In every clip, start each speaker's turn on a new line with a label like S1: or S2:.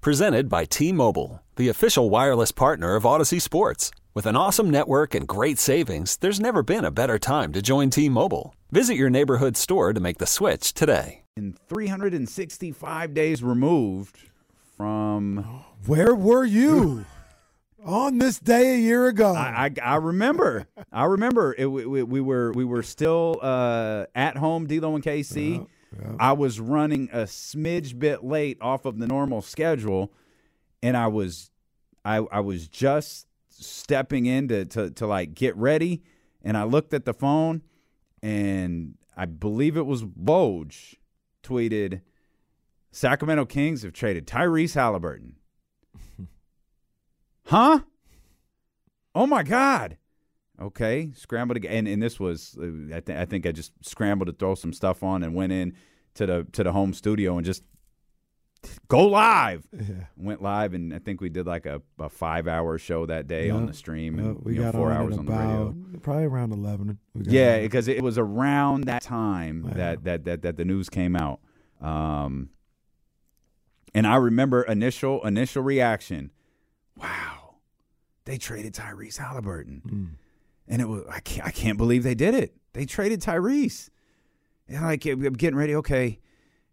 S1: Presented by T Mobile, the official wireless partner of Audacy Sports. With an awesome network and great savings, there's never been a better time to join T Mobile. Visit your neighborhood store to make the switch today.
S2: In 365 days removed from.
S3: Where were you on this day a year ago?
S2: I, I, I remember. I remember. It, we, we were we were still uh, at home, D'Lo and KC. I was running a smidge bit late off of the normal schedule, and I was, I, I was just stepping in to, to to like get ready, and I looked at the phone, and I believe it was Woj tweeted, "Sacramento Kings have traded Tyrese Haliburton." huh? Oh my God. Okay, scrambled again, and, and this was uh, I, th- I think I just scrambled to throw some stuff on and went in to the to the home studio and just go live.
S3: Yeah.
S2: Went live, and I think we did like a, a five hour show that day on the stream,
S3: Yeah,
S2: and
S3: we
S2: you know,
S3: got
S2: four hours on the radio.
S3: Probably around eleven. We got
S2: Yeah, because it was around that time
S3: Yeah.
S2: that, that that that the news came out. Um, and I remember initial initial reaction. Wow, they traded Tyrese Haliburton,
S3: Mm.
S2: And it was I can't I can't believe they did it. They traded Tyrese, and like I'm getting ready. Okay,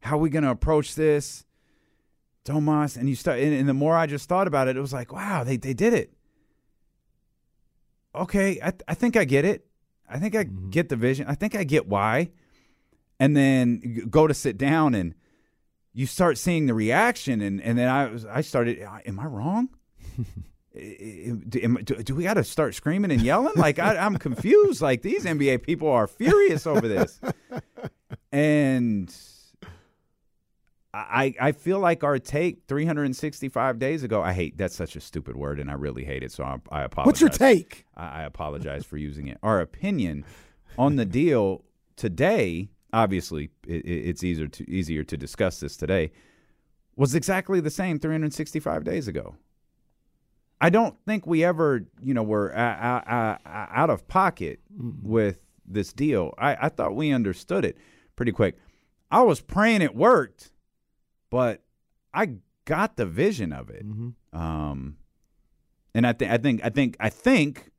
S2: how are we gonna approach this, Tomas? And you start, and, and the more I just thought about it, it was like, wow, they they did it. Okay, I I think I get it. I think I
S3: Mm-hmm.
S2: get the vision. I think I get why. And then go to sit down and you start seeing the reaction and, and then I was I started am I wrong? Do, do- we got to start screaming and yelling? Like I, I'm confused. Like these NBA people are furious over this, and I I feel like our take 365 days ago. I hate that's such a stupid word, and I really hate it. So I, I apologize.
S3: What's your take?
S2: I, I apologize for using it. Our opinion on the deal today, obviously, it- it's easier to easier to discuss this today, was exactly the same 365 days ago. I don't think we ever, you know, were uh, out of pocket with this deal. I, I thought we understood it pretty quick. I was praying it worked, but I got the vision of it. Um, and I think I think I think I think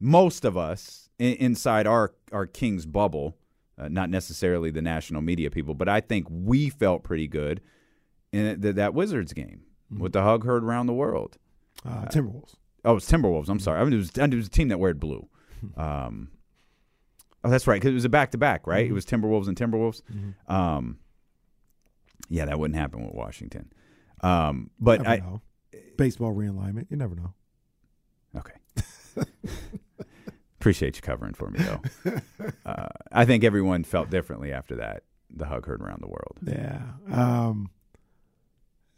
S2: most of us in, inside our our Kings bubble, uh, not necessarily the national media people, but I think we felt pretty good in th- that Wizards game with the hug heard around the world.
S3: Uh, Timberwolves.
S2: Oh, it's Timberwolves. I'm sorry. I mean, it was, it was a team that wore blue. Um, oh, that's right. Because it was a back to back, right? It was Timberwolves and Timberwolves. Um, yeah, that wouldn't happen with Washington. Um, but
S3: Never
S2: I
S3: know. Baseball realignment. You never know.
S2: okay. Appreciate you covering for me though. Uh, I think everyone felt differently after that. The hug heard around the world.
S3: Yeah. Um,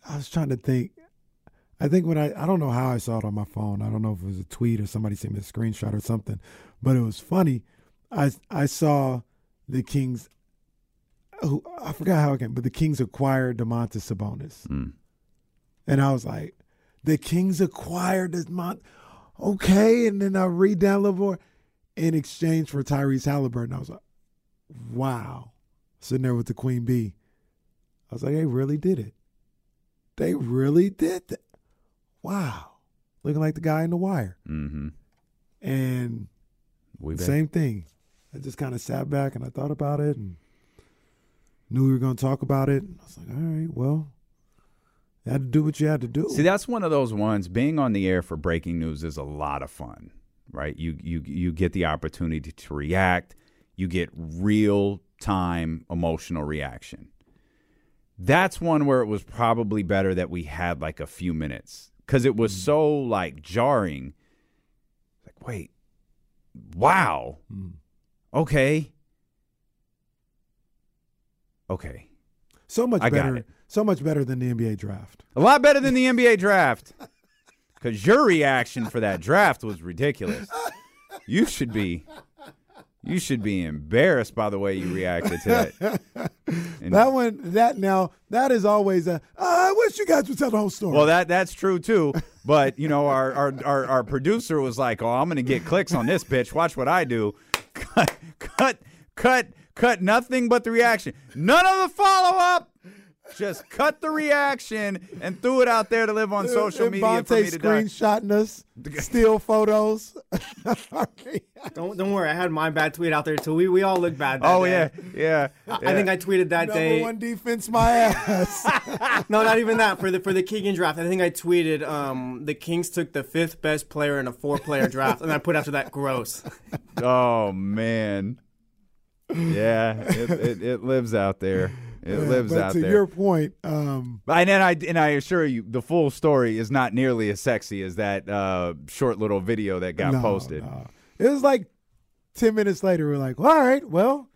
S3: I was trying to think. I think when I I don't know how I saw it on my phone. I don't know if it was a tweet or somebody sent me a screenshot or something, but it was funny. I I saw the Kings. Who I forgot how it came, but the Kings acquired Domantas Sabonis,
S2: Mm.
S3: and I was like, the Kings acquired Demont. Okay, and then I read down more in exchange for Tyrese Haliburton. I was like, wow. Sitting there with the Queen Bee. I was like, they really did it. They really did that. Wow. Looking like the guy in the wire.
S2: Mm-hmm.
S3: And
S2: bet.
S3: same thing. I just kind of sat back and I thought about it and knew we were going to talk about it. I was like, all right, well, you had to do what you had to do.
S2: See, that's one of those ones. Being on the air for breaking news is a lot of fun, right? You you you get the opportunity to react. You get real time emotional reaction. That's one where it was probably better that we had like a few minutes because it was mm. so like jarring. Like, wait, wow, mm. okay, okay.
S3: so much
S2: I got
S3: better.
S2: it.
S3: So much better than the NBA draft.
S2: A lot better than the NBA draft. Because your reaction for that draft was ridiculous. You should be. You should be embarrassed by the way you reacted to that. And-
S3: That one, that now, that is always a. Ah, I wish you guys would tell the whole story.
S2: Well, that that's true too. But you know, our our our, our producer was like, "Oh, I'm going to get clicks on this bitch. Watch what I do. Cut, cut, cut, cut. Nothing but the reaction. None of the follow up. Just cut the reaction and threw it out there to live on social
S3: and
S2: media for
S3: Bonte
S2: me to die.
S3: screenshotting us, steal photos.
S4: Don't don't worry. I had my bad tweet out there too. We we all look bad. That
S2: Oh
S4: day.
S2: yeah, yeah.
S4: I think I tweeted that
S3: Number
S4: day.
S3: one defense, my ass.
S4: No, not even that. For the for the Keegan draft, I think I tweeted um, the Kings took the fifth best player in a four player draft, and I put after that gross.
S2: Oh man. Yeah, it, it, it lives out there. It lives
S3: but
S2: out
S3: to
S2: there.
S3: your point, um,
S2: And then I and I assure you, the full story is not nearly as sexy as that uh, short little video that got
S3: no,
S2: posted.
S3: no. It was like ten minutes later. We're like, all right, well,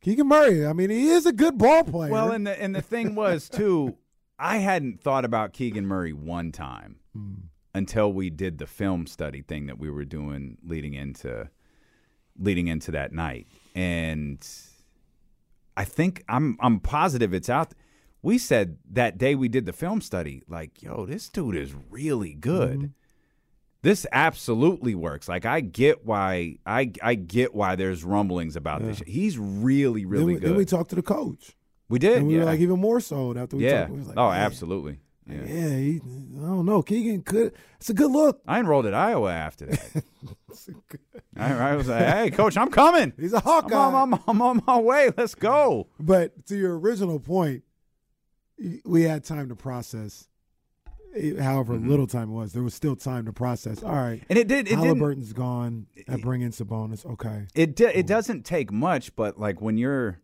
S3: Keegan Murray. I mean, he is a good ball player.
S2: Well, and the and the thing was too, I hadn't thought about Keegan Murray one time
S3: Hmm.
S2: until we did the film study thing that we were doing leading into leading into that night, and I think I'm I'm positive it's out. We said that day we did the film study, like, yo, this dude is really good.
S3: Mm-hmm.
S2: This absolutely works. Like I get why I I get why there's rumblings about this. He's really
S3: then,
S2: really
S3: we,
S2: good.
S3: then we talked to the coach,
S2: We did.
S3: and we
S2: yeah.
S3: were like even more so after we
S2: yeah.
S3: talked. We was like,
S2: oh,
S3: man,
S2: absolutely. Yeah.
S3: Yeah, he, I don't know. Keegan could. It's a good look.
S2: I enrolled at Iowa after that. I, I was like, "Hey, coach, I'm coming.
S3: He's a
S2: I'm
S3: Hawkeye.
S2: on, I'm, I'm on my way. Let's go."
S3: But to your original point, we had time to process. eh, However
S2: Mm-hmm.
S3: little time it was, there was still time to process. All right,
S2: And it did. It.
S3: Haliburton's gone. I bring in Sabonis. Okay,
S2: It it doesn't take much, but like when you're,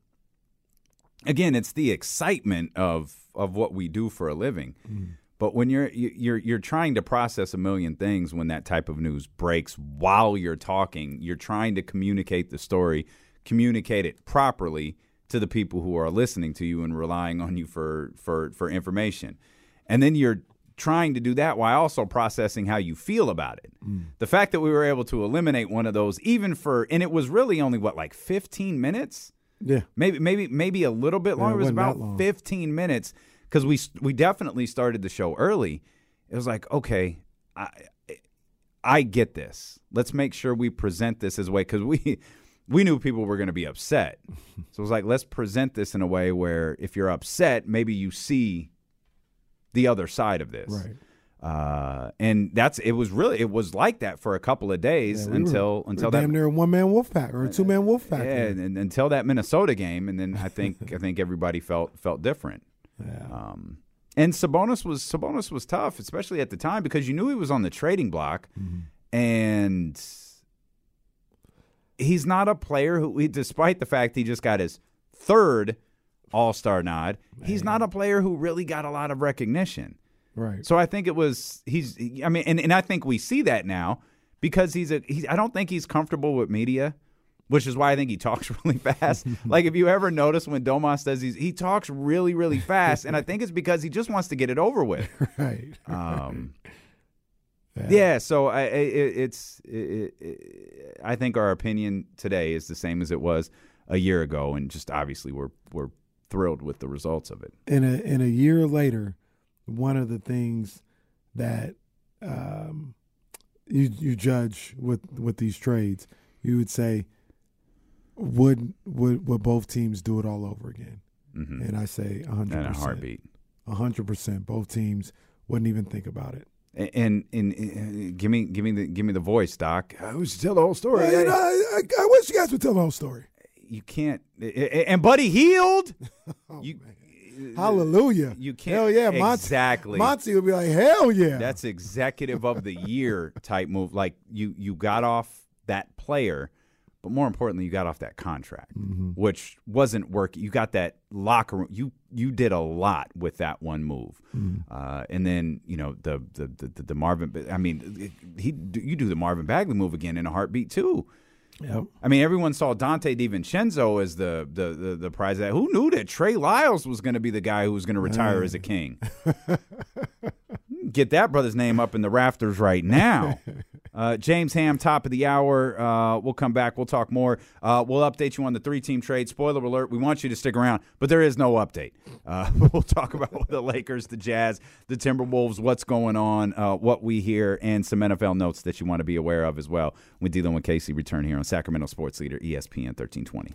S2: again, it's the excitement of of what we do for a living. Mm. But when you're you- you're you're trying to process a million things when that type of news breaks while you're talking, you're trying to communicate the story, communicate it properly to the people who are listening to you and relying on you for for for information. And then you're trying to do that while also processing how you feel about it. Mm. The fact that we were able to eliminate one of those even for and it was really only what like 15 minutes?
S3: Yeah,
S2: maybe maybe maybe a little bit
S3: Yeah, it
S2: longer. it was about 15 minutes because we we definitely started the show early. It was like, okay, I I get this. Let's make sure we present this as a way because we we knew people were going to be upset. So it was like, let's present this in a way where if you're upset, maybe you see the other side of this.
S3: right.
S2: Uh, and that's it was really it was like that for a couple of days
S3: Yeah, we
S2: until
S3: we're
S2: until that
S3: damn near a one man wolf pack or a two man wolf pack.
S2: yeah, and, and until that Minnesota game, and then I think I think everybody felt felt different.
S3: Yeah.
S2: Um, and Sabonis was Sabonis was tough, especially at the time because you knew he was on the trading block,
S3: Mm-hmm.
S2: and he's not a player who, despite the fact he just got his third All Star nod, he's not a player who really got a lot of recognition.
S3: Right.
S2: So I think it was he's I mean and, and I think we see that now because he's a he's I don't think he's comfortable with media, which is why I think he talks really fast. like if you ever notice when Domas does these he talks really really fast and I think it's because he just wants to get it over with.
S3: right.
S2: Um yeah. so I, I it, it's it, it, I think our opinion today is the same as it was a year ago and just obviously we're we're thrilled with the results of it.
S3: And a and a year later, one of the things that um, you you judge with with these trades, you would say, would would would both teams do it all over again?
S2: Mhm.
S3: And I say hundred
S2: And a
S3: percent,
S2: heartbeat.
S3: a hundred percent. Both teams wouldn't even think about it.
S2: And, and, and give me give me the give me the voice, Doc. I wish to tell the whole story.
S3: Well, you I, I, I wish you guys would tell the whole story.
S2: you can't. And Buddy Hield. you,
S3: Hallelujah!
S2: You can't.
S3: Hell yeah, Monty.
S2: Exactly.
S3: Monty would be like, hell yeah.
S2: That's executive of the year type move. Like you you got off that player, but more importantly, you got off that contract, which wasn't working. You got that locker room. You you did a lot with that one move, uh, and then you know the the the, the, the Marvin. I mean, he you do the Marvin Bagley move again in a heartbeat too.
S3: Yep.
S2: I mean, everyone saw Donte DiVincenzo as the the the, the prize. That who knew that Trey Lyles was going to be the guy who was going to retire as a king. Get that brother's name up in the rafters right now. Uh, James Ham, top of the hour. Uh, we'll come back. We'll talk more. Uh, we'll update you on the three team trade. Spoiler alert: we want you to stick around, but there is no update. Uh, we'll talk about the Lakers, the Jazz, the Timberwolves, what's going on, uh, what we hear, and some NFL notes that you want to be aware of as well. When dealing with Casey, return here on Sacramento Sports Leader ESPN thirteen twenty.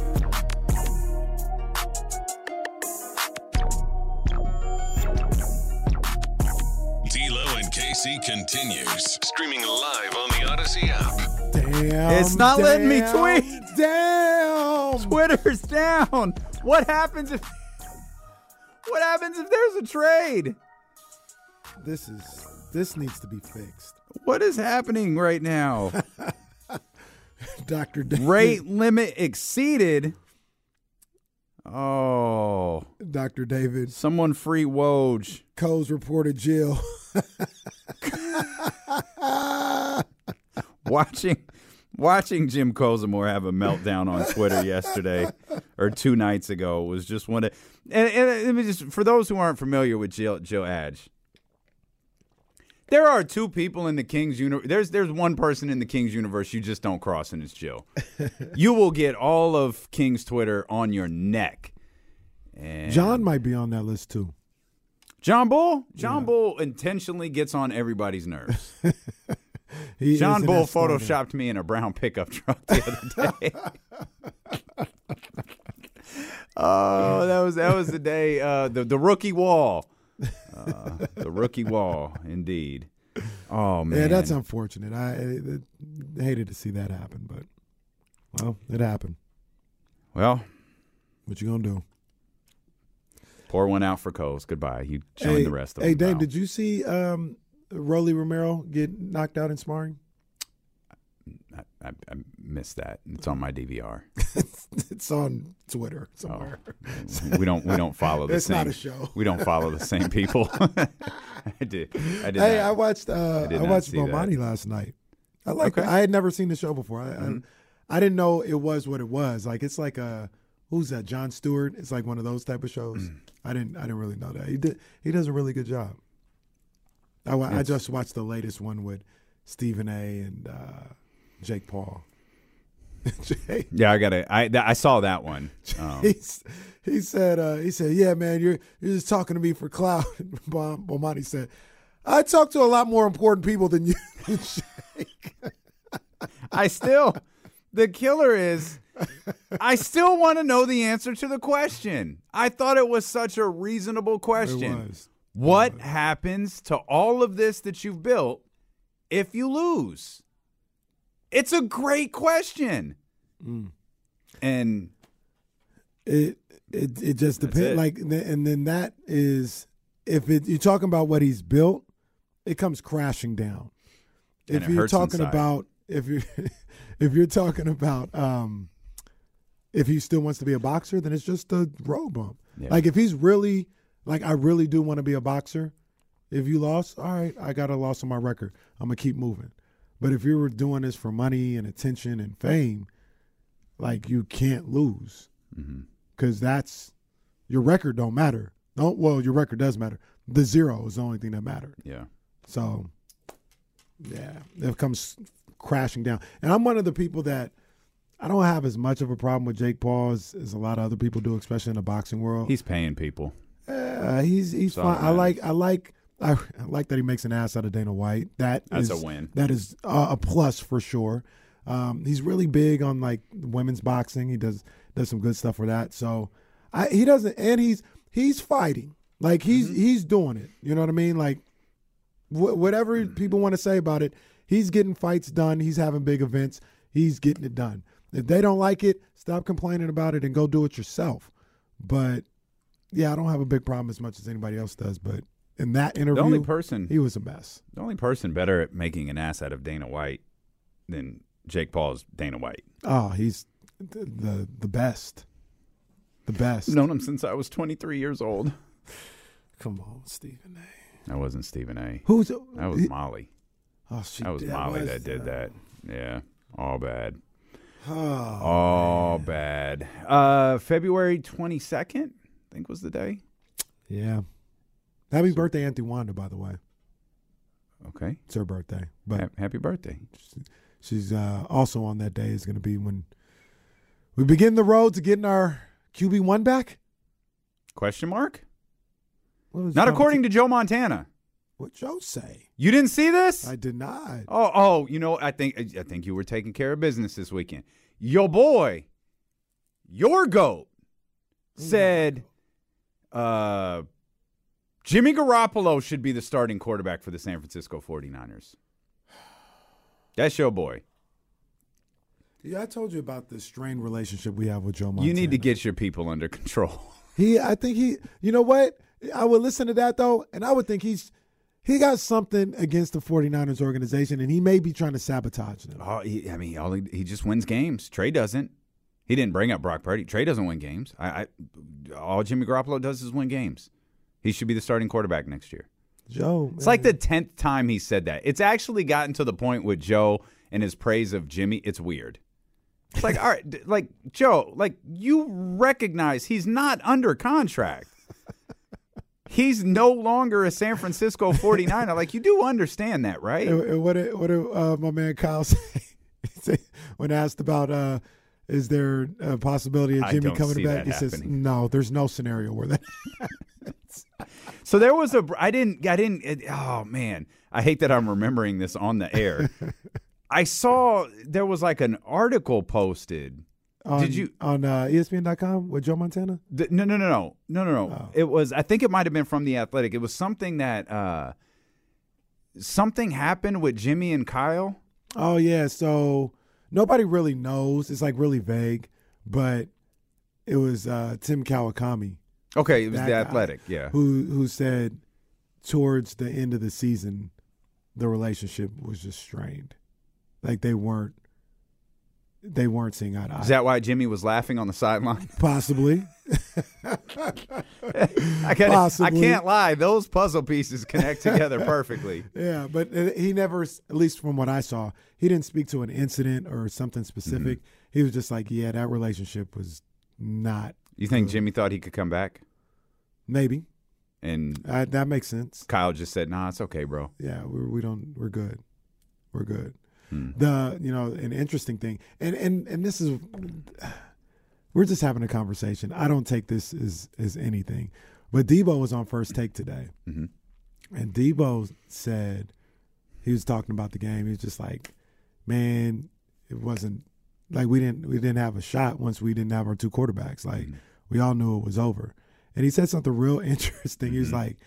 S5: And KC continues streaming live on the Audacy app.
S3: Damn.
S2: It's not letting me tweet.
S3: Damn.
S2: Twitter's down. What happens if? What happens if there's a trade?
S3: This is this needs to be fixed.
S2: What is happening right now?
S3: Dr. David,
S2: Rate limit exceeded. Oh,
S3: Dr. David
S2: someone free Woj.
S3: Coles reported Jill.
S2: watching watching Jim Kozimor have a meltdown on Twitter yesterday or two nights ago was just one of and, and let me just for those who aren't familiar with Jill Jill Adge. There are two people in the Kings universe. There's there's one person in the Kings universe you just don't cross, and it's Jill. you will get all of King's Twitter on your neck. And
S3: John might be on that list too.
S2: John Bull, John Bull intentionally gets on everybody's nerves. John Bull photoshopped me in a brown pickup truck the other day. oh, that was that was the day uh, the the rookie wall, uh, the rookie wall, indeed. Oh man,
S3: Yeah, that's unfortunate. I, I, I hated to see that happen, but well, it happened.
S2: well.
S3: What you gonna do?
S2: Pour one out for Coles. Goodbye. You join
S3: hey,
S2: the rest of
S3: Hey,
S2: them.
S3: Dave, did you see um, Rolly Romero get knocked out in sparring?
S2: I, I, I missed that. It's on my DVR.
S3: it's on Twitter somewhere.
S2: we don't we don't follow the
S3: It's
S2: same.
S3: not a show.
S2: We don't follow the same people. I did. I did.
S3: hey,
S2: not.
S3: I watched uh,
S2: did
S3: I, watched. Bomani last night. I like.
S2: Okay.
S3: I had never seen the show before. I,
S2: Mm-hmm.
S3: I I didn't know it was what it was. Like it's like a who's that? Jon Stewart. It's like one of those type of shows.
S2: Mm.
S3: I didn't I didn't really know that. He did he does a really good job. I, I just watched the latest one with Stephen A. and uh, Jake Paul. Jake,
S2: Yeah, I got it. I th- I saw that one. Um,
S3: he's, he said uh, he said yeah man you're you're just talking to me for clout. Bom- Bomani said I talk to a lot more important people than you. Jake.
S2: I still the killer is I still want to know the answer to the question. I thought it was such a reasonable question.
S3: was.
S2: What happens to all of this that you've built if you lose? It's a great question.
S3: Mm.
S2: And
S3: It it it just depends. Like, and then that is if it, you're talking about what he's built, it comes crashing down.
S2: And
S3: if you're talking
S2: inside.
S3: about if you if you're talking about um if he still wants to be a boxer, then it's just a road bump.
S2: Yeah.
S3: Like if he's really like I really do want to be a boxer. If you lost, all right, I got a loss on my record. I'm gonna keep moving. But if you were doing this for money and attention and fame, like you can't lose
S2: Mm-hmm.
S3: because that's your record don't matter. Don't well, your record does matter. The zero is the only thing that mattered.
S2: Yeah.
S3: So, yeah, it comes crashing down. And I'm one of the people that I don't have as much of a problem with Jake Paul as, as a lot of other people do, especially in the boxing world.
S2: He's paying people.
S3: Uh, he's he's
S2: So
S3: fine. I like I like I, I like that he makes an ass out of Dana White. That
S2: That's a win.
S3: That is uh, a plus for sure. Um, he's really big on like women's boxing. He does does some good stuff for that. So I, he doesn't, and he's he's fighting. Like he's
S2: Mm-hmm.
S3: he's doing it. You know what I mean? Like wh- whatever people want to say about it, he's getting fights done. He's having big events. He's getting it done. If they don't like it, stop complaining about it and go do it yourself. But yeah, I don't have a big problem as much as anybody else does. But in that interview,
S2: The only person
S3: he was a mess.
S2: the only person better at making an ass out of Dana White than Jake Paul is Dana White.
S3: Oh, he's the the, the best, the best.
S2: Known him since I was 23 years old.
S3: Come on, Stephen A.
S2: That wasn't Stephen A.
S3: Who's
S2: That was Molly.
S3: Oh, she,
S2: That was Molly
S3: was,
S2: that did
S3: uh,
S2: that. Yeah, all bad.
S3: Oh,
S2: All bad. Uh, February 22nd, I think was the day.
S3: yeah. Happy birthday, Auntie Wanda. By the way,
S2: Okay.
S3: it's her birthday. But
S2: Ha- happy birthday.
S3: she's uh, also on that day is going to be when we begin the road to getting our QB one back.
S2: Question mark?
S3: What was
S2: Not according to Joe Montana.
S3: what Joe say.
S2: You didn't see this?
S3: I did not.
S2: Oh, oh, you know, I think I think you were taking care of business this weekend. Your boy, your goat, said uh, Jimmy Garoppolo should be the starting quarterback for the San Francisco 49ers. That's your boy.
S3: Yeah, I told you about the strained relationship we have with Joe Montana.
S2: You need to get your people under control.
S3: He, I think he, you know what? I would listen to that though, and I would think he's, he got something against the 49ers organization, and he may be trying to sabotage them.
S2: Oh, he, I mean, all he, he just wins games. Trey doesn't. He didn't bring up Brock Purdy. Trey doesn't win games. I, I all Jimmy Garoppolo does is win games. He should be the starting quarterback next year.
S3: Joe,
S2: It's like the tenth time he said that. It's actually gotten to the point with Joe and his praise of Jimmy. It's weird. It's like, all right, d- like Joe, like you recognize he's not under contract. He's no longer a San Francisco 49er. Like you do understand that, right?
S3: And- and what did, what did uh, my man Kyle say? When asked about uh, is there a possibility of Jimmy coming back, he says no. There's no scenario where that.
S2: So there was a. I didn't. I didn't. It, oh man, I hate that I'm remembering this on the air. I saw there was like an article posted.
S3: On,
S2: Did you-
S3: on uh, ESPN.com with Joe Montana?
S2: The, no, no, no, no, no, no, no.
S3: Oh.
S2: It was. I think it might have been from the Athletic. It was something that uh, something happened with Jimmy and Kyle.
S3: Oh yeah, so nobody really knows. It's like really vague, but it was uh, Tim Kawakami
S2: Okay, it was the
S3: guy.
S2: Athletic. Yeah.
S3: who who said towards the end of the season the relationship was just strained. Like they weren't they weren't seeing eye to eye.
S2: Is that why Jimmy was laughing on the sideline?
S3: Possibly.
S2: I, can't, I can't lie; those puzzle pieces connect together perfectly.
S3: Yeah, but uh, he never, at least from what I saw, he didn't speak to an incident or something specific.
S2: Mm-hmm.
S3: He was just like, yeah, that relationship was not.
S2: You think. Jimmy thought he could come back,
S3: Maybe
S2: and
S3: uh, that makes sense.
S2: Kyle just said, "Nah, it's okay, bro."
S3: Yeah, we we don't we're good, we're good.
S2: Hmm.
S3: The you know an interesting thing, and and and this is we're just having a conversation. I don't take this as as anything, but Deebo was on first take today,
S2: Mhm.
S3: and Deebo said he was talking about the game. He was just like, man, it wasn't like we didn't we didn't have a shot once we didn't have our two quarterbacks. Like we all knew it was over. And he said something real interesting. He was like,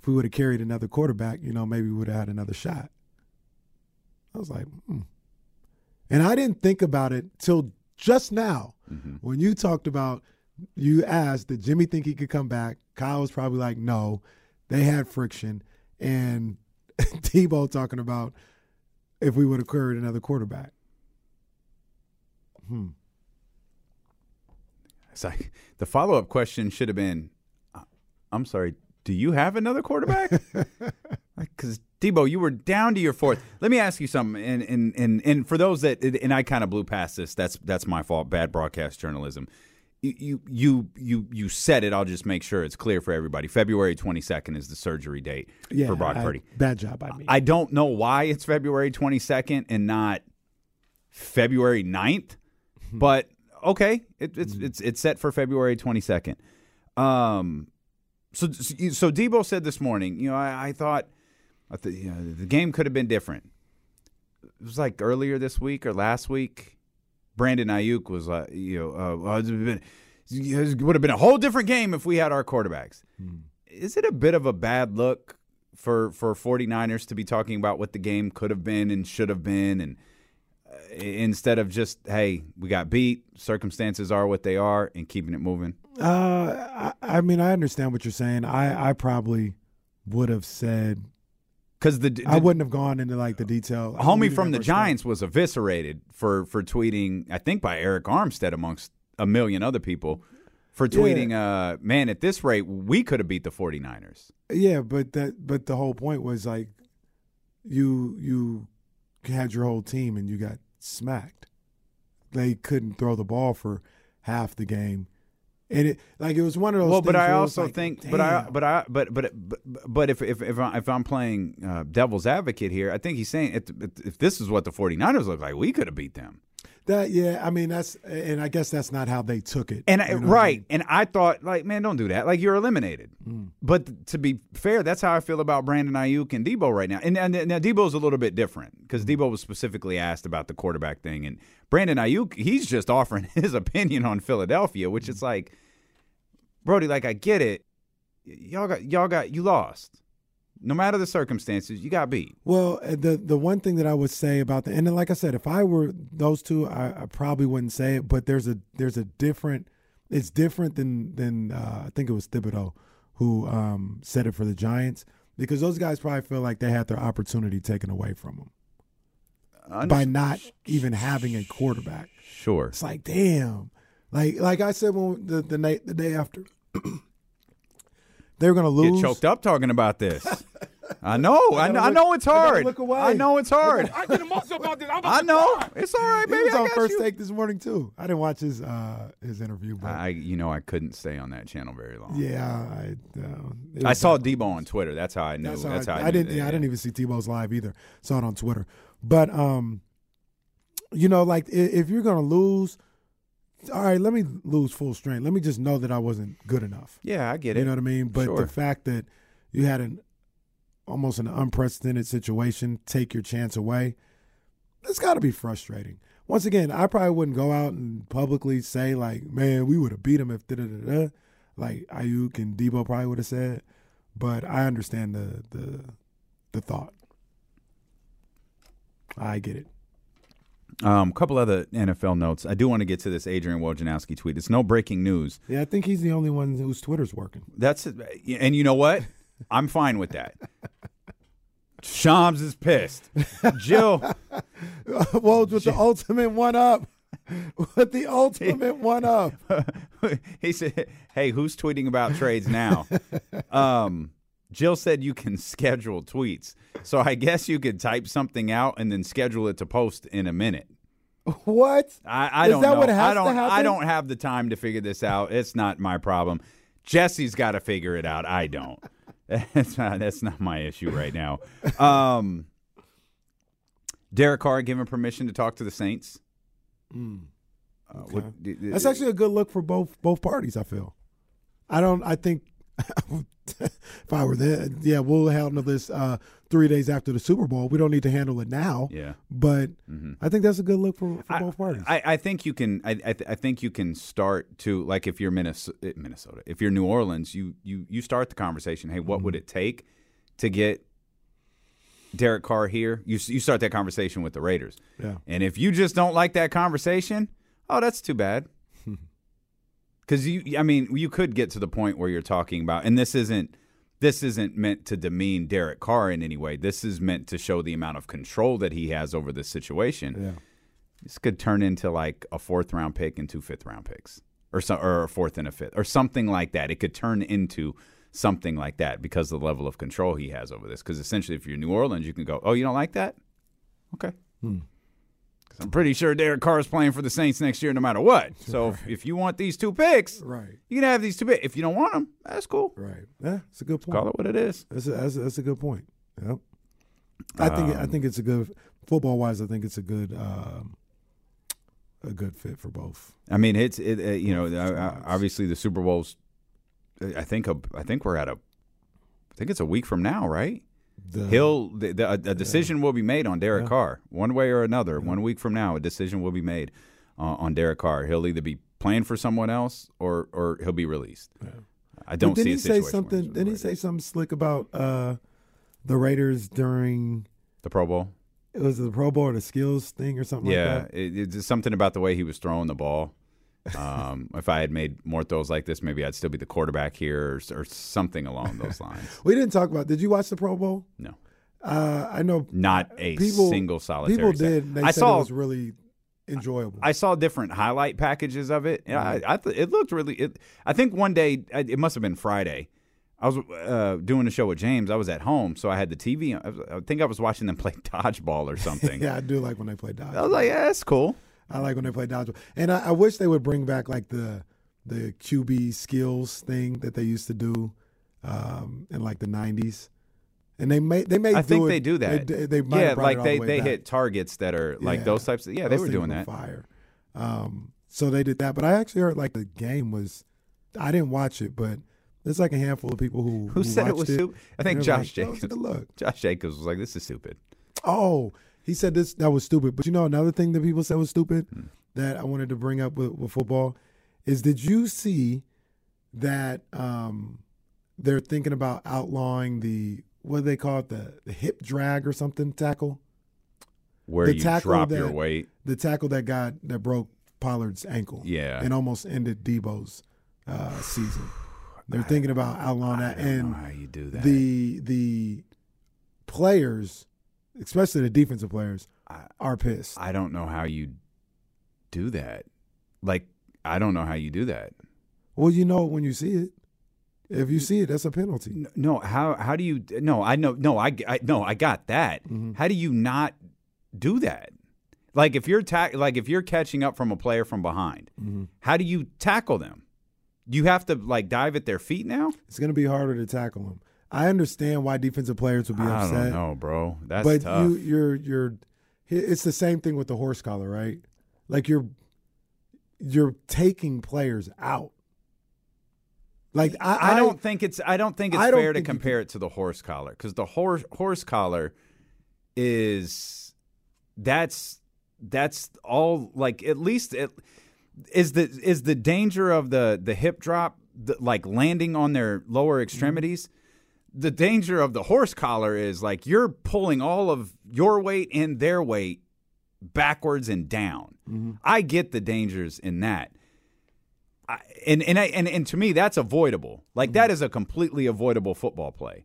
S3: if we would have carried another quarterback, you know, maybe we would have had another shot. I was like, hmm. And I didn't think about it till just now when you talked about, you asked, did Jimmy think he could come back? Kyle was probably like, no. They had friction. And Deebo talking about if we would have carried another quarterback. Hmm.
S2: It's like the follow up question should have been, uh, "I'm sorry, do you have another quarterback?" Because Deebo, you were down to your fourth. Let me ask you something, and and and and for those that, and I kind of blew past this. That's that's my fault. Bad broadcast journalism. You you you you said it. I'll just make sure it's clear for everybody. February 22nd is the surgery date
S3: Yeah,
S2: for Brock
S3: I-
S2: Purdy.
S3: Bad job by me.
S2: I don't know why it's February 22nd and not February 9th, but okay, it, it's it's it's set for February 22nd. Um, so so Debo said this morning, you know, I, I thought, I th- you know, the game could have been different. It was like earlier this week or last week. Brandon Aiyuk was like, you know, uh, it would have been a whole different game if we had our quarterbacks. Is it a bit of a bad look for for 49ers to be talking about what the game could have been and should have been and uh, instead of just hey we got beat circumstances are what they are and keeping it moving
S3: Uh, I, I mean, I understand what you're saying. I, I probably would have said
S2: because the,
S3: I wouldn't have gone into like the detail.
S2: a homie from the. Giants was eviscerated for for tweeting I think by Arik Armstead amongst a million other people for tweeting uh man at this rate we could have beat the 49ers
S3: Yeah, but that but the whole point was like you you had your whole team and you got smacked. They couldn't throw the ball for half the game. And it like it was one of those
S2: well, but I
S3: where it was
S2: also
S3: like,
S2: think, but I, but I, but but but but if if if, I, if I'm playing uh, devil's advocate here, I think he's saying if, if this is what the 49ers look like, we could have beat them.
S3: That yeah, I mean that's and I guess that's not how they took it.
S2: And I,
S3: You know what I
S2: right,
S3: mean?
S2: and I thought like, man, don't do that. Like you're eliminated.
S3: Mm.
S2: But to be fair, that's how I feel about Brandon Aiyuk and Deebo right now. And, and now Deebo's a little bit different because
S3: Mm.
S2: Deebo was specifically asked about the quarterback thing, and Brandon Aiyuk, he's just offering his opinion on Philadelphia, which
S3: Mm.
S2: is like, Brody, like I get it, y'all got y'all got you lost. No matter the circumstances, you got beat.
S3: Well, uh, the the one thing that I would say about the and like I said, if I were those two, I, I probably wouldn't say it. But there's a there's a different. It's different than than uh, I think it was Thibodeaux who um, said it for the Giants because those guys probably feel like they had their opportunity taken away from them by not even having a quarterback.
S2: Sure.
S3: It's like damn, like like I said when the the night the day after they were gonna lose.
S2: Get choked up talking about this. I know. I know. I
S3: look-
S2: know it's
S3: I gotta
S2: hard.
S3: look away.
S2: I know it's hard.
S3: I get emotional about this. I'm about
S2: I know. It's all right,
S3: He
S2: baby.
S3: was
S2: I
S3: on first
S2: you.
S3: take this morning too. I didn't watch his uh his interview, but
S2: I, you know, I couldn't stay on that channel very long.
S3: yeah, I uh,
S2: I saw
S3: bad.
S2: Deebo on Twitter. That's how I knew.
S3: That's
S2: That's,
S3: how
S2: how
S3: I,
S2: I,
S3: I didn't.
S2: that,
S3: Yeah, I didn't even see Deebo's live either. Saw it on Twitter, but um, you know, like i- if you're gonna lose, all right, let me lose full strength. Let me just know that I wasn't good enough.
S2: Yeah, I get it.
S3: You know what I mean? But
S2: Sure.
S3: the fact that you had an almost an unprecedented situation take your chance away, it's got to be frustrating. Once again, I probably wouldn't go out and publicly say like, "Man, we would have beat him if da da da da," like Aiyuk and Deebo probably would have said. But I understand the the the thought. I get it.
S2: Um, a couple other NFL notes. I do want to get to this Adrian Wojnarowski tweet. It's no breaking news.
S3: Yeah, I think he's the only one whose Twitter's working.
S2: That's and you know what? I'm fine with that. Shams is pissed. Jill,
S3: Woj with the ultimate one up. With the ultimate one up.
S2: he said, "Hey, who's tweeting about trades now?" um, Jill said you can schedule tweets, so I guess you could type something out and then schedule it to post in a minute.
S3: What?
S2: I, I
S3: Is
S2: don't
S3: that
S2: know. I
S3: to
S2: don't. I don't have the time to figure this out. It's not my problem. Jesse's got to figure it out. I don't. That's not. That's not my issue right now. Um, Derek Carr given permission to talk to the Saints. Uh, what- d- d-
S3: That's actually a good look for both both parties. I feel. I don't. I think if I were there, yeah, we'll handle this uh, three days after the Super Bowl. We don't need to handle it now.
S2: Yeah.
S3: but I think that's a good look for, for both parties.
S2: I, I think you can. I, I, th- I think you can start to like if you're Minnesota, Minnesota, if you're New Orleans, you you you start the conversation. Hey, what would
S3: Mm-hmm.
S2: it take to get Derek Carr here? You you start that conversation with the Raiders.
S3: Yeah.
S2: And if you just don't like that conversation, oh, that's too bad. Because you, I mean, you could get to the point where you're talking about, and this isn't. This isn't meant to demean Derek Carr in any way. This is meant to show the amount of control that he has over this situation
S3: yeah.
S2: this could turn into like a fourth round pick and two fifth round picks. or so, or a fourth and a fifth or something like that. It could turn into something like that because of the level of control he has over this. Because essentially, if you're New Orleans, you can go, "Oh, you don't like that? Okay."
S3: Hmm.
S2: 'Cause I'm pretty sure Derek Carr is playing for the Saints next year, no matter what. So if, if you want these two picks,
S3: Right.
S2: you can have these two picks. If you don't want them, that's cool.
S3: Right. Yeah, it's a good point.
S2: Call it what it is.
S3: That's a, that's a, that's a good point. Yep. I think I
S2: Um,
S3: think it's a good football wise. I think it's a good um, a good fit for both.
S2: I mean, it's it. Uh, you know, obviously the Super Bowl's. I think a, I think we're at a. I think it's a week from now, right?
S3: The,
S2: He'll the, the, a, a decision will be made on Derek
S3: Yeah.
S2: Carr one way or another. One week from now, a decision will be made uh, on Derek Carr. He'll either be playing for someone else or or he'll be released. I don't see
S3: he say something? Didn't he say something slick about uh, the Raiders during
S2: the Pro Bowl?
S3: it was the Pro Bowl or the skills thing or something
S2: Yeah,
S3: like that?
S2: it, it's something about the way he was throwing the ball. Um, if I had made more throws like this, maybe I'd still be the quarterback here, or, or something along those lines.
S3: We didn't talk about. Did you watch the Pro Bowl?
S2: No,
S3: Uh, I know
S2: not a
S3: people
S2: single solitary.
S3: people did.
S2: I
S3: said
S2: saw
S3: it was really enjoyable.
S2: I saw different highlight packages of it. And I, I th- it looked really. It, I think one day it must have been Friday. I was uh, doing a show with James. I was at home, so I had the TV. I, was- I think I was watching them play dodgeball or something.
S3: yeah, I do like when they play dodgeball.
S2: I was like, yeah, that's cool.
S3: I like when they play dodgeball, and I, I wish they would bring back like the the QB skills thing that they used to do um, in like the '90s. And they may they may
S2: I
S3: do
S2: think
S3: it-
S2: they do that.
S3: They, they might
S2: yeah, like
S3: it all
S2: they
S3: the
S2: they
S3: back.
S2: hit targets that are like
S3: Yeah.
S2: those types. Of, yeah, they were doing that.
S3: Fire. Um, so they did that, but I actually heard like the game was. I didn't watch it, but there's like a handful of people who
S2: Who said it was stupid? I think
S3: and they were
S2: Josh
S3: like, "Oh, a
S2: Jacobs.
S3: look.
S2: Josh Jacobs was like, "This is stupid."
S3: Oh, he said this that was stupid. But you know another thing that people said was stupid
S2: Hmm.
S3: that I wanted to bring up with, with football is did you see that um, they're thinking about outlawing the what do they call it the, the hip drag or something tackle
S2: Where
S3: The
S2: you
S3: tackle
S2: drop your weight.
S3: the tackle that got that broke Pollard's ankle
S2: Yeah.
S3: and almost ended Deebo's uh, season. They're thinking about outlawing
S2: I
S3: that and
S2: how you do that.
S3: the the players, especially the defensive players,
S2: I-
S3: are pissed.
S2: I don't know how you do that. Like, I don't know how you do that.
S3: Well, you know when you see it. If you see it, that's a penalty.
S2: No, how how do you? No, I know. No, I, I no, I got that.
S3: Mm-hmm.
S2: How do you not do that? Like if you're ta- like if you're catching up from a player from behind,
S3: Mm-hmm.
S2: how do you tackle them? Do you have to like dive at their feet now.
S3: It's going to be harder to tackle them. I understand why defensive players would be
S2: I
S3: upset.
S2: don't know, bro. That's
S3: but
S2: tough.
S3: you, you're, you're. It's the same thing with the horse collar, right? Like you're, you're taking players out. Like I,
S2: I, don't think it's I don't think it's
S3: don't
S2: fair to
S3: think you
S2: compare it to the horse collar because the horse horse collar is that's that's all like at least it is the is the danger of the the hip drop the, like landing on their lower mm-hmm. extremities the danger of the horse collar is like you're pulling all of your weight and their weight backwards and down mm-hmm. i get the dangers in that I, and and, I, and and to me that's avoidable. Like that mm-hmm. is a completely avoidable football play.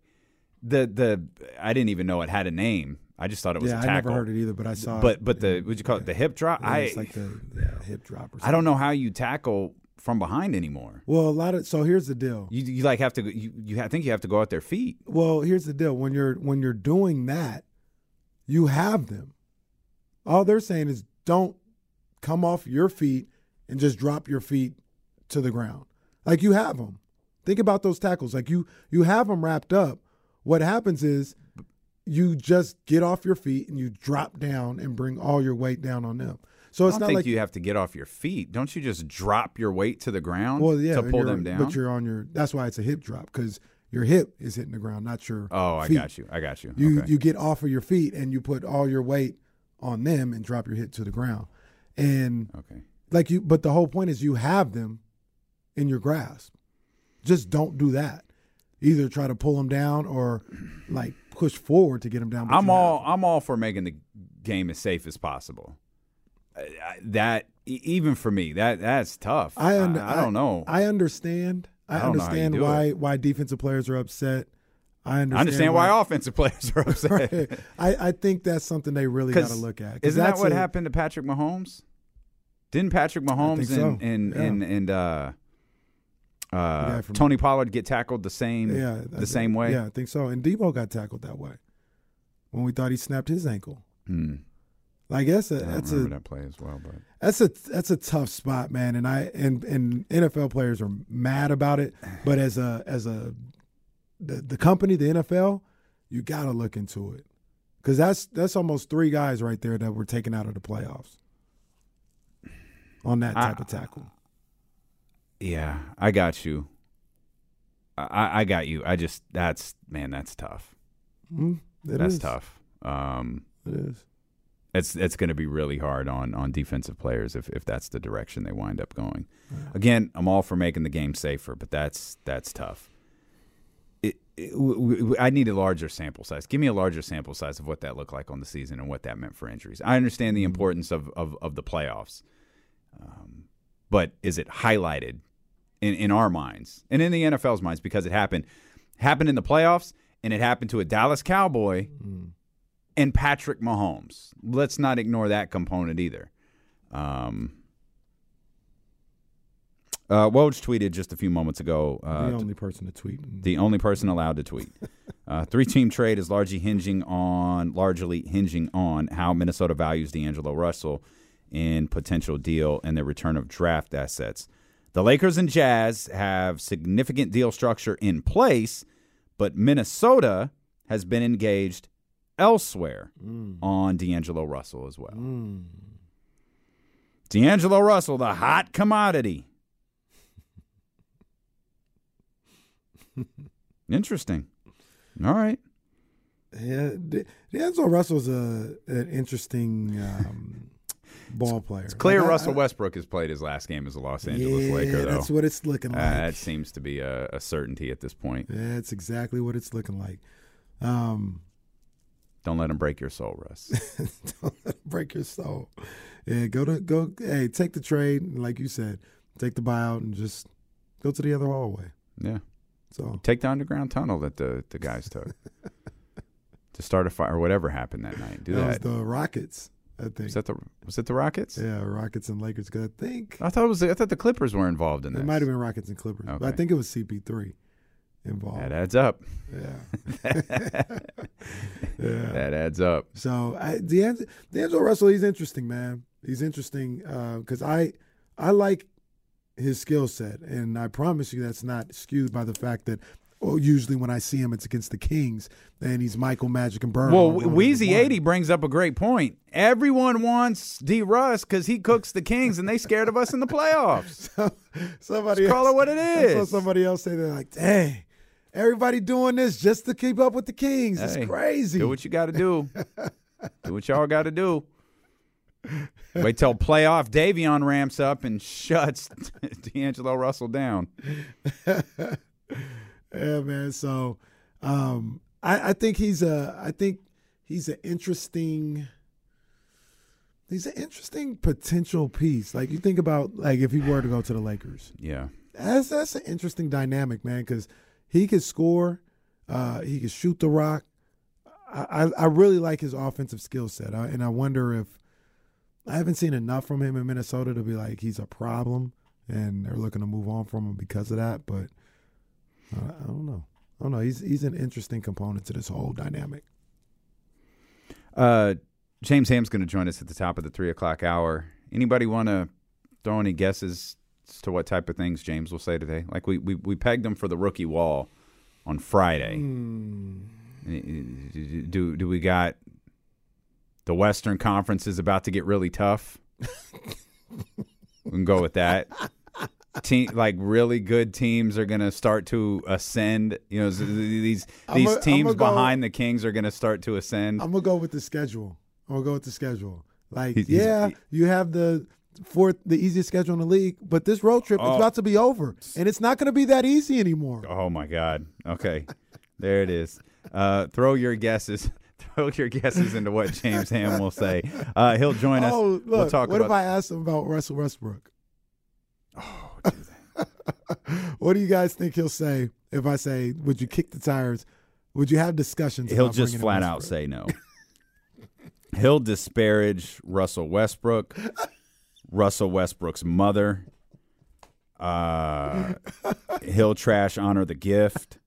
S2: The the I didn't even know it had a name. I just thought it was
S3: Yeah,
S2: a tackle.
S3: I never heard it either, but I saw.
S2: But
S3: it.
S2: but the would you call it the hip drop?
S3: Yeah,
S2: I
S3: it's like the yeah, hip drop. Or something.
S2: I don't know how you tackle from behind anymore.
S3: Well, a lot of so here's the deal.
S2: You you like have to go- you you I think you have to go out their feet.
S3: Well, here's the deal. When you're when you're doing that, you have them. All they're saying is don't come off your feet and just drop your feet to the ground. Like you have them. Think about those tackles. Like you you have them wrapped up. What happens is you just get off your feet and you drop down and bring all your weight down on them. So
S2: I
S3: it's
S2: don't
S3: not
S2: think
S3: like
S2: you have to get off your feet. Don't you just drop your weight to the ground
S3: well, yeah,
S2: to pull them down?
S3: But you're on your. That's why it's a hip drop because your hip is hitting the ground, not your.
S2: oh, I got you. I got you.
S3: You
S2: okay.
S3: you get off of your feet and you put all your weight on them and drop your hip to the ground. And
S2: okay.
S3: like you but the whole point is you have them in your grasp. Just don't do that. Either try to pull them down or like push forward to get them down.
S2: I'm all. I'm all for making the game as safe as possible. That even for me, that that's tough.
S3: I,
S2: I, I don't know.
S3: I understand. I,
S2: I don't know how you
S3: understand why why defensive players are upset. I understand,
S2: I understand why offensive players are upset.
S3: Right. I, I think that's something they really got to look at.
S2: Isn't that what
S3: a-
S2: happened to Patrick Mahomes? Didn't Patrick Mahomes
S3: so.
S2: and and
S3: Yeah.
S2: and, and uh, uh, Tony Pollard get tackled the same
S3: Yeah,
S2: the same way?
S3: Yeah, I think so. And Deebo got tackled that way when we thought he snapped his ankle.
S2: Hmm.
S3: Like that's a
S2: I don't
S3: that's a
S2: that play as well, but
S3: that's a that's a tough spot, man. And I and and NFL players are mad about it, but as a as a the, the company, the NFL, you got to look into it because that's that's almost three guys right there that were taken out of the playoffs on that type
S2: I-
S3: of tackle.
S2: yeah, I got you. I, I got you. I just that's man, that's tough.
S3: Mm,
S2: that's
S3: is.
S2: tough. Um,
S3: It is.
S2: It's it's going to be really hard on on defensive players if if that's the direction they wind up going. Again, I'm all for making the game safer, but that's that's tough. It, it, w- w- I need a larger sample size. Give me a larger sample size of what that looked like on the season and what that meant for injuries. I understand the importance of of, of the playoffs, um, but is it highlighted in, in our minds and in the NFL's minds because it happened happened in the playoffs and it happened to a Dallas Cowboy and Patrick Mahomes. Let's not ignore that component either. Um, uh, Woj tweeted just a few moments ago. Uh,
S3: the only person to tweet.
S2: the only person allowed to tweet. Uh, three-team trade is largely hinging on largely hinging on how Minnesota values D'Angelo Russell in potential deal and the return of draft assets. The Lakers and Jazz have significant deal structure in place, but Minnesota has been engaged elsewhere on D'Angelo Russell as well. D'Angelo Russell, the hot commodity. Interesting. All right.
S3: Yeah, D'Angelo Russell's a an interesting um, ball player.
S2: It's clear
S3: Like,
S2: Russell
S3: I-
S2: Westbrook has played his last game as a Los Angeles
S3: yeah,
S2: Laker, though.
S3: that's what it's looking
S2: Uh,
S3: like.
S2: that seems to be a, a certainty at this point.
S3: That's exactly what it's looking like. Um,
S2: Don't let them break your soul, Russ.
S3: don't let it break your soul. Yeah, go to go. Hey, take the trade, like you said, take the buyout, and just go to the other hallway.
S2: yeah.
S3: So
S2: Take the underground tunnel that the, the guys took to start a fire or whatever happened that night. Do
S3: that was
S2: that.
S3: the Rockets, I think.
S2: Was that the was it the Rockets?
S3: yeah, Rockets and Lakers. 'cause I think
S2: I thought it was. I thought the Clippers were involved in this.
S3: it might have been Rockets and Clippers, but I think it was CP3 involved.
S2: That adds up.
S3: yeah. yeah.
S2: That adds up.
S3: So I, D'Angelo, D'Angelo Russell, he's interesting, man. He's interesting uh, because I I like his skill set, and I promise you that's not skewed by the fact that. Well, usually when I see him, it's against the Kings, and he's Michael Magic and Burn.
S2: Well, Wheezy eighty brings up a great point. Everyone wants D. Russ because he cooks the Kings, and they scared of us in the playoffs.
S3: somebody
S2: Just call it what it
S3: I saw somebody else say they're like, "Dang, everybody doing this just to keep up with the Kings.
S2: Hey,
S3: it's crazy."
S2: Do what you got to do. do what y'all got to do. Wait till playoff Davion ramps up and shuts D'Angelo Russell down.
S3: Yeah, man. So, um, I, I think he's a. I think he's an interesting. He's an interesting potential piece. Like you think about, like if he were to go to the Lakers,
S2: Yeah.
S3: that's that's an interesting dynamic, man. Because he could score, uh, he could shoot the rock. I, I, really like his offensive skill set, and I wonder if I haven't seen enough from him in Minnesota to be like he's a problem, and they're looking to move on from him because of that. But uh, I don't know. I don't know. He's he's an interesting component to this whole dynamic.
S2: Uh, James Ham's going to join us at the top of the three o'clock hour. Anybody want to throw any guesses to what type of things James will say today? Like we we, we pegged him for the rookie wall on Friday. Hmm. Do do we got the Western Conference is about to get really tough? we can go with that. Team like really good teams are going to start to ascend. You know, these these
S3: a-
S2: teams
S3: a go-
S2: behind the Kings are going to start to ascend.
S3: I'm gonna go with the schedule. I'm gonna go with the schedule. Like,
S2: He's- he's-
S3: yeah, you have the fourth, the easiest schedule in the league, but this road trip
S2: Oh.
S3: is about to be over, and it's not gonna be that easy anymore.
S2: Oh my God. Okay, there it is. Uh, throw your guesses. Throw your guesses into what James Ham will say. Uh, he'll join us.
S3: Oh, look,
S2: we'll talk
S3: what
S2: about.
S3: if I ask him about Russell Westbrook? Oh, what do you guys think he'll say if I say, "Would you kick the tires"? Would you have discussions?
S2: he'll just flat out say no. he'll disparage Russell Westbrook. Russell Westbrook's mother. Uh, he'll trash honor the gift.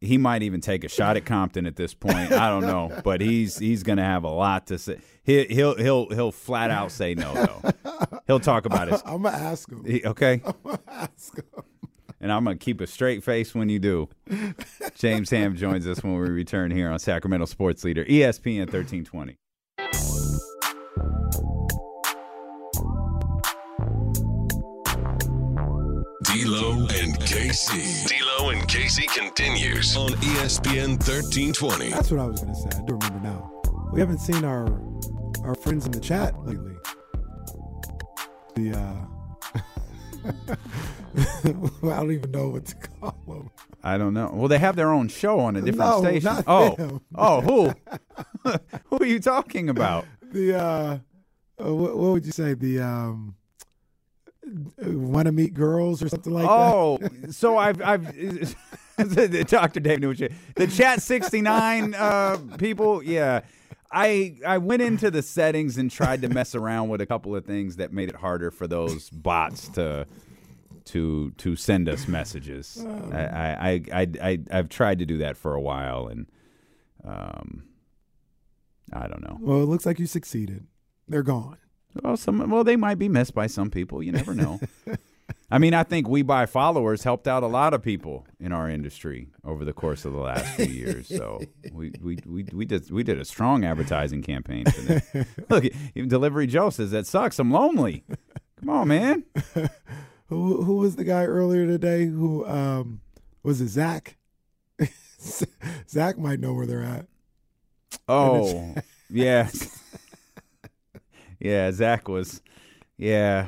S2: He might even take a shot at Compton at this point. I don't know, but he's he's going to have a lot to say. He, he'll he'll he'll flat out say no though. He'll talk about it.
S3: I'm gonna ask him.
S2: he- okay,
S3: I'm gonna ask him.
S2: and I'm going to keep a straight face when you do. James Ham joins us when we return here on Sacramento Sports Leader ESPN 1320.
S5: KC. D'Lo and KC continues on ESPN 1320.
S3: That's what I was gonna say. I do remember now. We haven't seen our our friends in the chat lately. The uh I don't even know what to call them.
S2: I don't know. Well, they have their own show on a different
S3: No,
S2: station.
S3: not
S2: oh,
S3: them.
S2: oh, who? who are you talking about?
S3: The uh, uh what, what would you say? The um, want to meet girls or something like that.
S2: oh, so I've, I've, Dr. Dave Newell, the chat sixty nine uh, people. Yeah, I I went into the settings and tried to mess around with a couple of things that made it harder for those bots to to to send us messages. I, I, I, I, I I've tried to do that for a while, and um, I don't know.
S3: Well, it looks like you succeeded. They're gone.
S2: Well, some well they might be missed by some people. You never know. I mean, I think we buy followers helped out a lot of people in our industry over the course of the last few years. So we we, we, we did we did a strong advertising campaign for. Look, even Delivery Joe says that sucks. I'm lonely. Come on, man.
S3: Who who was the guy earlier today? Who um was it? Zach. Zach might know where they're at.
S2: Oh, yeah, yeah. Zach was, yeah.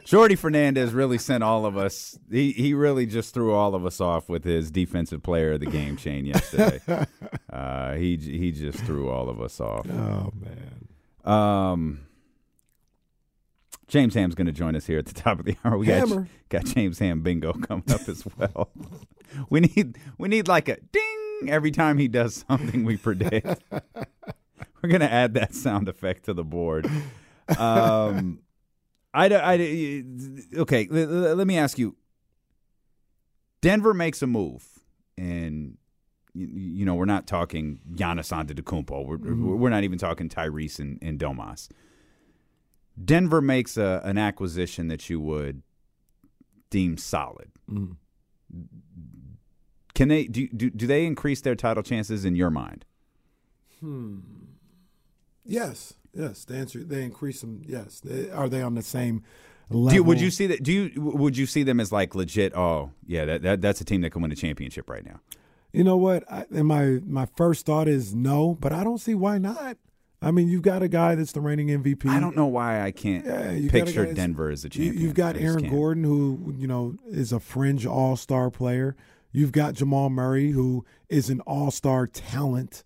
S2: Jordi Fernandez really sent all of us. He he really just threw all of us off with his defensive player of the game chain yesterday. uh, he he just threw all of us off.
S3: Oh man.
S2: Um, James Ham's going to join us here at the top of the hour. We got, got James Ham bingo coming up as well. we need we need like a ding every time he does something we predict. We're going to add that sound effect to the board. Um, I, I, okay. Let, let me ask you. Denver makes a move, and you, you know we're not talking Giannis Antetokounmpo. We're we're not even talking Tyrese and, and Domas. Denver makes a, an acquisition that you would deem solid.
S3: Mm.
S2: Can they do, do do they increase their title chances in your mind?
S3: Yes, yes. The answer they increase them. Yes. They, are they on the same level?
S2: Do you, would you see that? Do you would you see them as like legit? Oh, yeah, that, that that's a team that can win a championship right now.
S3: You know what? I, and my my first thought is no, but I don't see why not. I mean, you've got a guy that's the reigning MVP.
S2: I don't know why I can't
S3: Yeah, you got
S2: picture
S3: guy
S2: Denver as a
S3: You,
S2: champion.
S3: you've got
S2: I
S3: Aaron
S2: can't.
S3: Gordon, who you know is a fringe All Star player. You've got Jamal Murray, who is an All Star talent.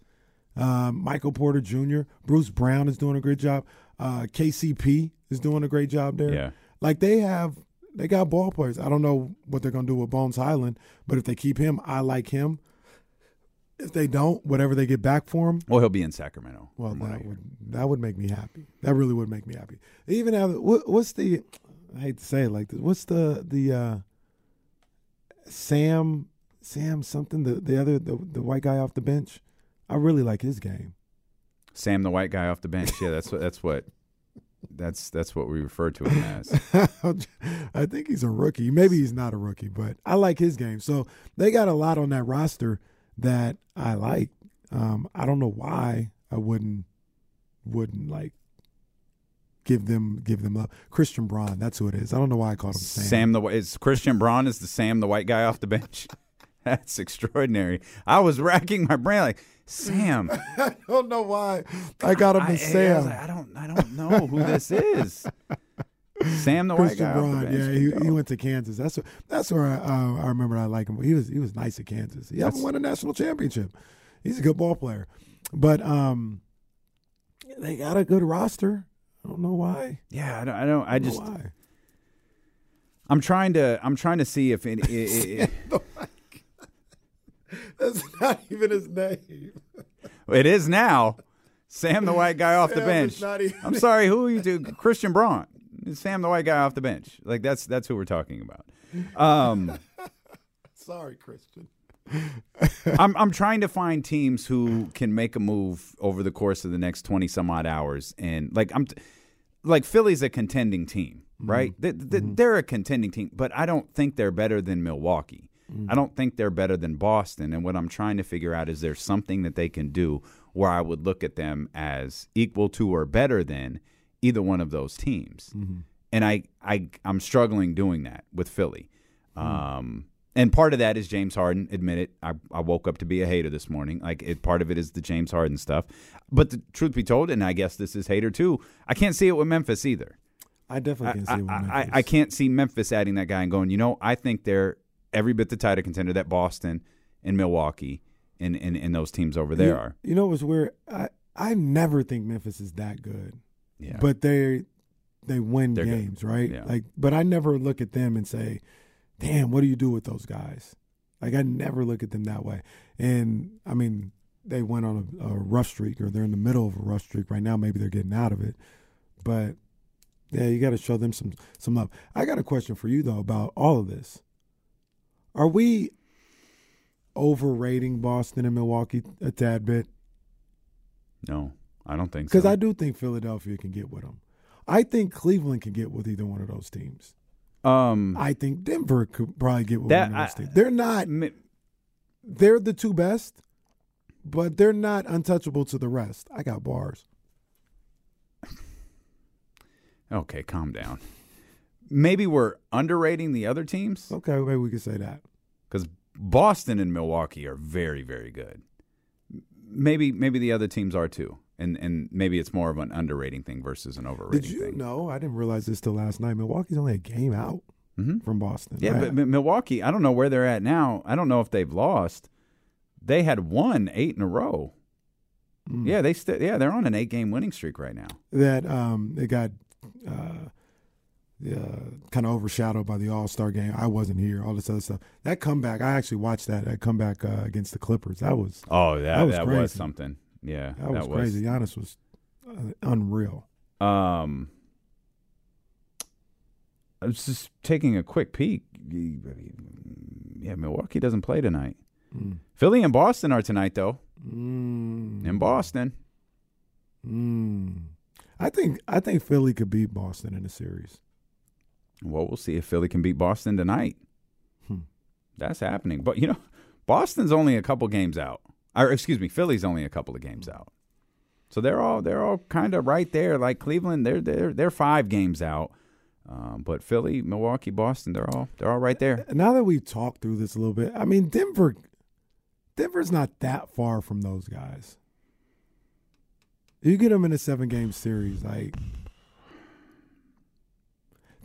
S3: Um, Michael Porter Jr., Bruce Brown is doing a great job. Uh, KCP is doing a great job there.
S2: Yeah.
S3: like they have, they got ball players. I don't know what they're gonna do with Bones Hyland, but if they keep him, I like him. If they don't, whatever they get back for him,
S2: Well, he'll be in Sacramento.
S3: well,
S2: from what I
S3: that would that would make me happy. That really would make me happy. They even have what, what's the? I hate to say it like this. What's the the uh, Sam Sam something the the other the, the white guy off the bench? I really like his game.
S2: Sam, the white guy off the bench. Yeah, that's what that's what that's that's what we refer to him as.
S3: I think he's a rookie. Maybe he's not a rookie, but I like his game. So they got a lot on that roster that I like. Um, I don't know why I wouldn't wouldn't like give them give them up. Christian Braun, that's who it is. I don't know why I called him Sam.
S2: Sam the is Christian Braun is the Sam the white guy off the bench. That's extraordinary. I was racking my brain like Sam.
S3: I don't know why I got him
S2: I,
S3: as
S2: I
S3: Sam.
S2: was like, I don't I don't know who this is. Sam the white
S3: Christian
S2: guy off the
S3: Braun, yeah, he, he went to Kansas. That's where, that's where I, uh, I remember I like him. He was he was nice at Kansas. He
S2: That's-
S3: won a national championship. He's a good ball player, but um, they got a good roster. I don't know why.
S2: Yeah, I don't. I, don't, I
S3: I don't
S2: just
S3: know why.
S2: I'm trying to I'm trying to see if it, it, it,
S3: That's not even his name.
S2: it is now. Sam the white guy off the
S3: Sam
S2: bench.
S3: even-
S2: I'm sorry, who are you to Christian Braun? Sam the white guy off the bench. Like that's that's who we're talking about. Um,
S3: Sorry, Christian.
S2: I'm I'm trying to find teams who can make a move over the course of the next 20 some odd hours and like I'm t- like Philly's a contending team, right? They, they, They're a contending team, but I don't think they're better than Milwaukee. Mm. I don't think they're better than Boston. And what I'm trying to figure out is there something that they can do where I would look at them as equal to or better than either one of those teams. Mm-hmm. And I, I I'm struggling doing that with Philly. Mm. Um, and part of that is James Harden. Admit it. I, I woke up to be a hater this morning. Like it, part of it is the James Harden stuff. But the truth be told, and I guess this is hater too. I can't see it with Memphis either.
S3: I definitely can see
S2: I,
S3: it with
S2: I- I, I can't see Memphis adding that guy and going. You know, I think they're every bit the title contender that Boston and Milwaukee and, and, and those teams over there
S3: you,
S2: are.
S3: You know what's weird? I I never think Memphis is that good.
S2: Yeah.
S3: But they they win
S2: They're good.
S3: games, right?
S2: Yeah.
S3: Like but I never look at them and say, "Damn, what do you do with those guys?" Like I never look at them that way. And I mean, they went on a, a rough streak or they're in the middle of a rough streak right now, maybe they're getting out of it. But yeah, you got to show them some some love. I got a question for you though about all of this. Are we overrating Boston and Milwaukee a tad bit?
S2: no, I don't think so.
S3: Because I do think Philadelphia can get with them. I think Cleveland can get with either one of those teams.
S2: um,
S3: I think Denver could probably get with
S2: That-
S3: one of those
S2: I-
S3: teams. They're not.
S2: Mi-
S3: They're the two best, but they're not untouchable to the rest. I got bars.
S2: okay, calm down. Maybe we're underrating the other teams
S3: Okay, maybe we could say that.
S2: because Boston and Milwaukee are very, very good. Maybe maybe the other teams are too, and and maybe it's more of an underrating thing versus an overrating
S3: Did you
S2: thing.
S3: know? I didn't realize this till last night. Milwaukee's only a game out
S2: Mhm.
S3: from Boston.
S2: Yeah, but Mi- Milwaukee, I don't know where they're at now. I don't know if they've lost. They had won eight in a row.
S3: Mm.
S2: Yeah, they st- yeah they're on an eight game winning streak right now.
S3: that um, it got uh, uh, kind of overshadowed by the All Star game. I wasn't here. All this other stuff. That comeback, I actually watched that. That comeback uh, against the Clippers. That was
S2: Oh, that
S3: That
S2: that
S3: was
S2: was,
S3: crazy.
S2: something. Yeah,
S3: that was crazy. Giannis was uh, unreal.
S2: Um, I was just taking a quick peek. Yeah, Milwaukee doesn't play tonight.
S3: Mm.
S2: Philly and Boston are tonight though.
S3: Mm.
S2: In Boston,
S3: Mm. I think I think Philly could beat Boston in the series.
S2: Well, we'll see if Philly can beat Boston tonight.
S3: Hmm.
S2: That's happening. But you know, Boston's only a couple games out. Or excuse me, Philly's only a couple of games out. So they're all they're all kind of right there. Like Cleveland, they're they're they're five games out. Um, but Philly, Milwaukee, Boston, they're all they're all right there.
S3: Now that we've talked through this a little bit, I mean Denver. Denver's not that far from those guys. You get them in a seven game series, like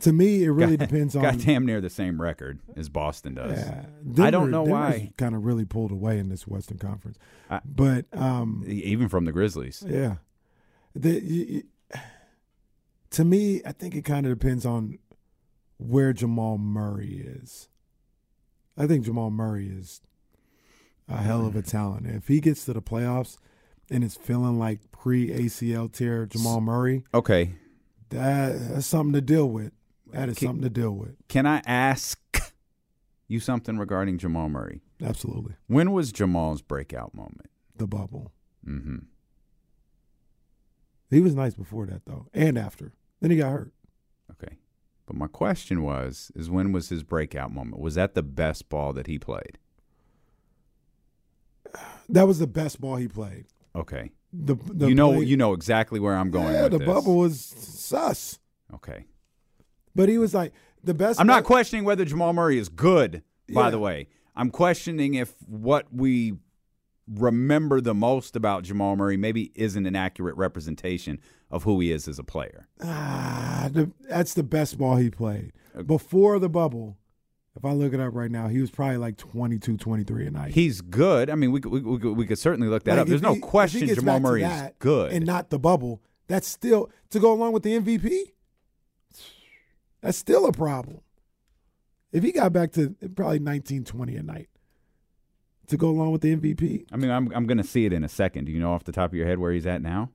S3: to me, it really
S2: Got-
S3: depends on.
S2: Got damn near the same record as Boston does.
S3: Yeah,
S2: I don't know why.
S3: Kind of really pulled away in this Western Conference,
S2: I-
S3: but um,
S2: Even from the Grizzlies.
S3: yeah, the, you, to me, I think it kind of depends on where Jamal Murray is. I think Jamal Murray is a hell of a talent. If he gets to the playoffs and is feeling like pre ACL tear Jamal Murray,
S2: Okay.
S3: that, that's something to deal with. That is
S2: Can-
S3: something to deal with.
S2: Can I ask you something regarding Jamal Murray?
S3: Absolutely.
S2: When was Jamal's breakout moment?
S3: The bubble.
S2: Mm-hmm.
S3: He was nice before that though, and after. Then he got hurt.
S2: Okay. But my question was, is when was his breakout moment? Was that the best ball that he played?
S3: That was the best ball he played.
S2: Okay.
S3: The, the
S2: you know
S3: play-
S2: you know exactly where I'm going
S3: yeah, the
S2: this.
S3: bubble was sus.
S2: Okay.
S3: But he was like the best.
S2: I'm not questioning whether Jamal Murray is good, by
S3: Yeah.
S2: the way. I'm questioning if what we remember the most about Jamal Murray maybe isn't an accurate representation of who he is as a player.
S3: Ah, the, that's the best ball he played before the bubble. If I look it up right now, he was probably like 22, 23 a night.
S2: He's good. I mean, we could, we, we, could- we could certainly look that
S3: Like,
S2: up. There's no
S3: he-
S2: question Jamal Murray is good.
S3: and not the bubble. That's still to go along with the MVP. That's still a problem. If he got back to probably 19, 20 a night to go along with the MVP,
S2: I mean, I'm I'm going to see it in a second. Do you know off the top of your head where he's at now?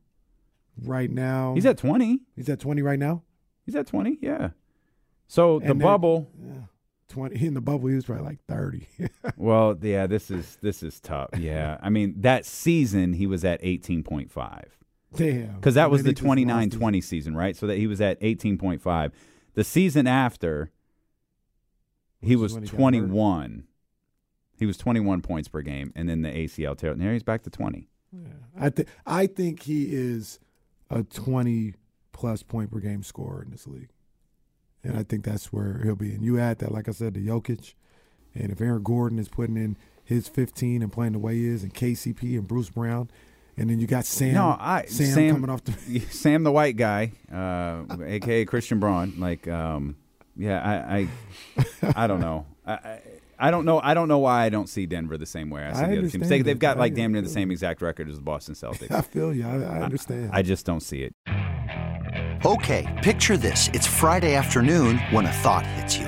S3: right now.
S2: He's at 20.
S3: He's at 20 right now.
S2: He's at 20. Yeah. So the
S3: And then-
S2: bubble.
S3: Yeah, 20 in the bubble. He was probably like 30.
S2: Well, yeah, this is this is tough. Yeah, I mean that season he was at 18.5
S3: Damn.
S2: because that was the
S3: he
S2: 29-20 season, right? So that he was at 18.5. The season after, he was
S3: he
S2: 21. He was 21 points per game, and then the ACL tear. Now he's back to 20.
S3: his- I think I think he is a 20 plus point per game scorer in this league, and I think that's where he'll be. And you add that, like I said, to Jokic, and if Aaron Gordon is putting in his 15 and playing the way he is, and KCP and Bruce Brown, and then you got Sam.
S2: no, I
S3: Sam, coming off the.
S2: Sam the white guy, uh, aka Christian Braun. Like, um, yeah, I, I, I don't know. I, I, I don't know. I don't know why I don't see Denver the same way I see
S3: I
S2: the other teams. They, they've got like damn near the same exact record as the Boston Celtics.
S3: I feel you. I, I understand.
S2: I just don't see it.
S6: Okay, picture this. It's Friday afternoon when a thought hits you.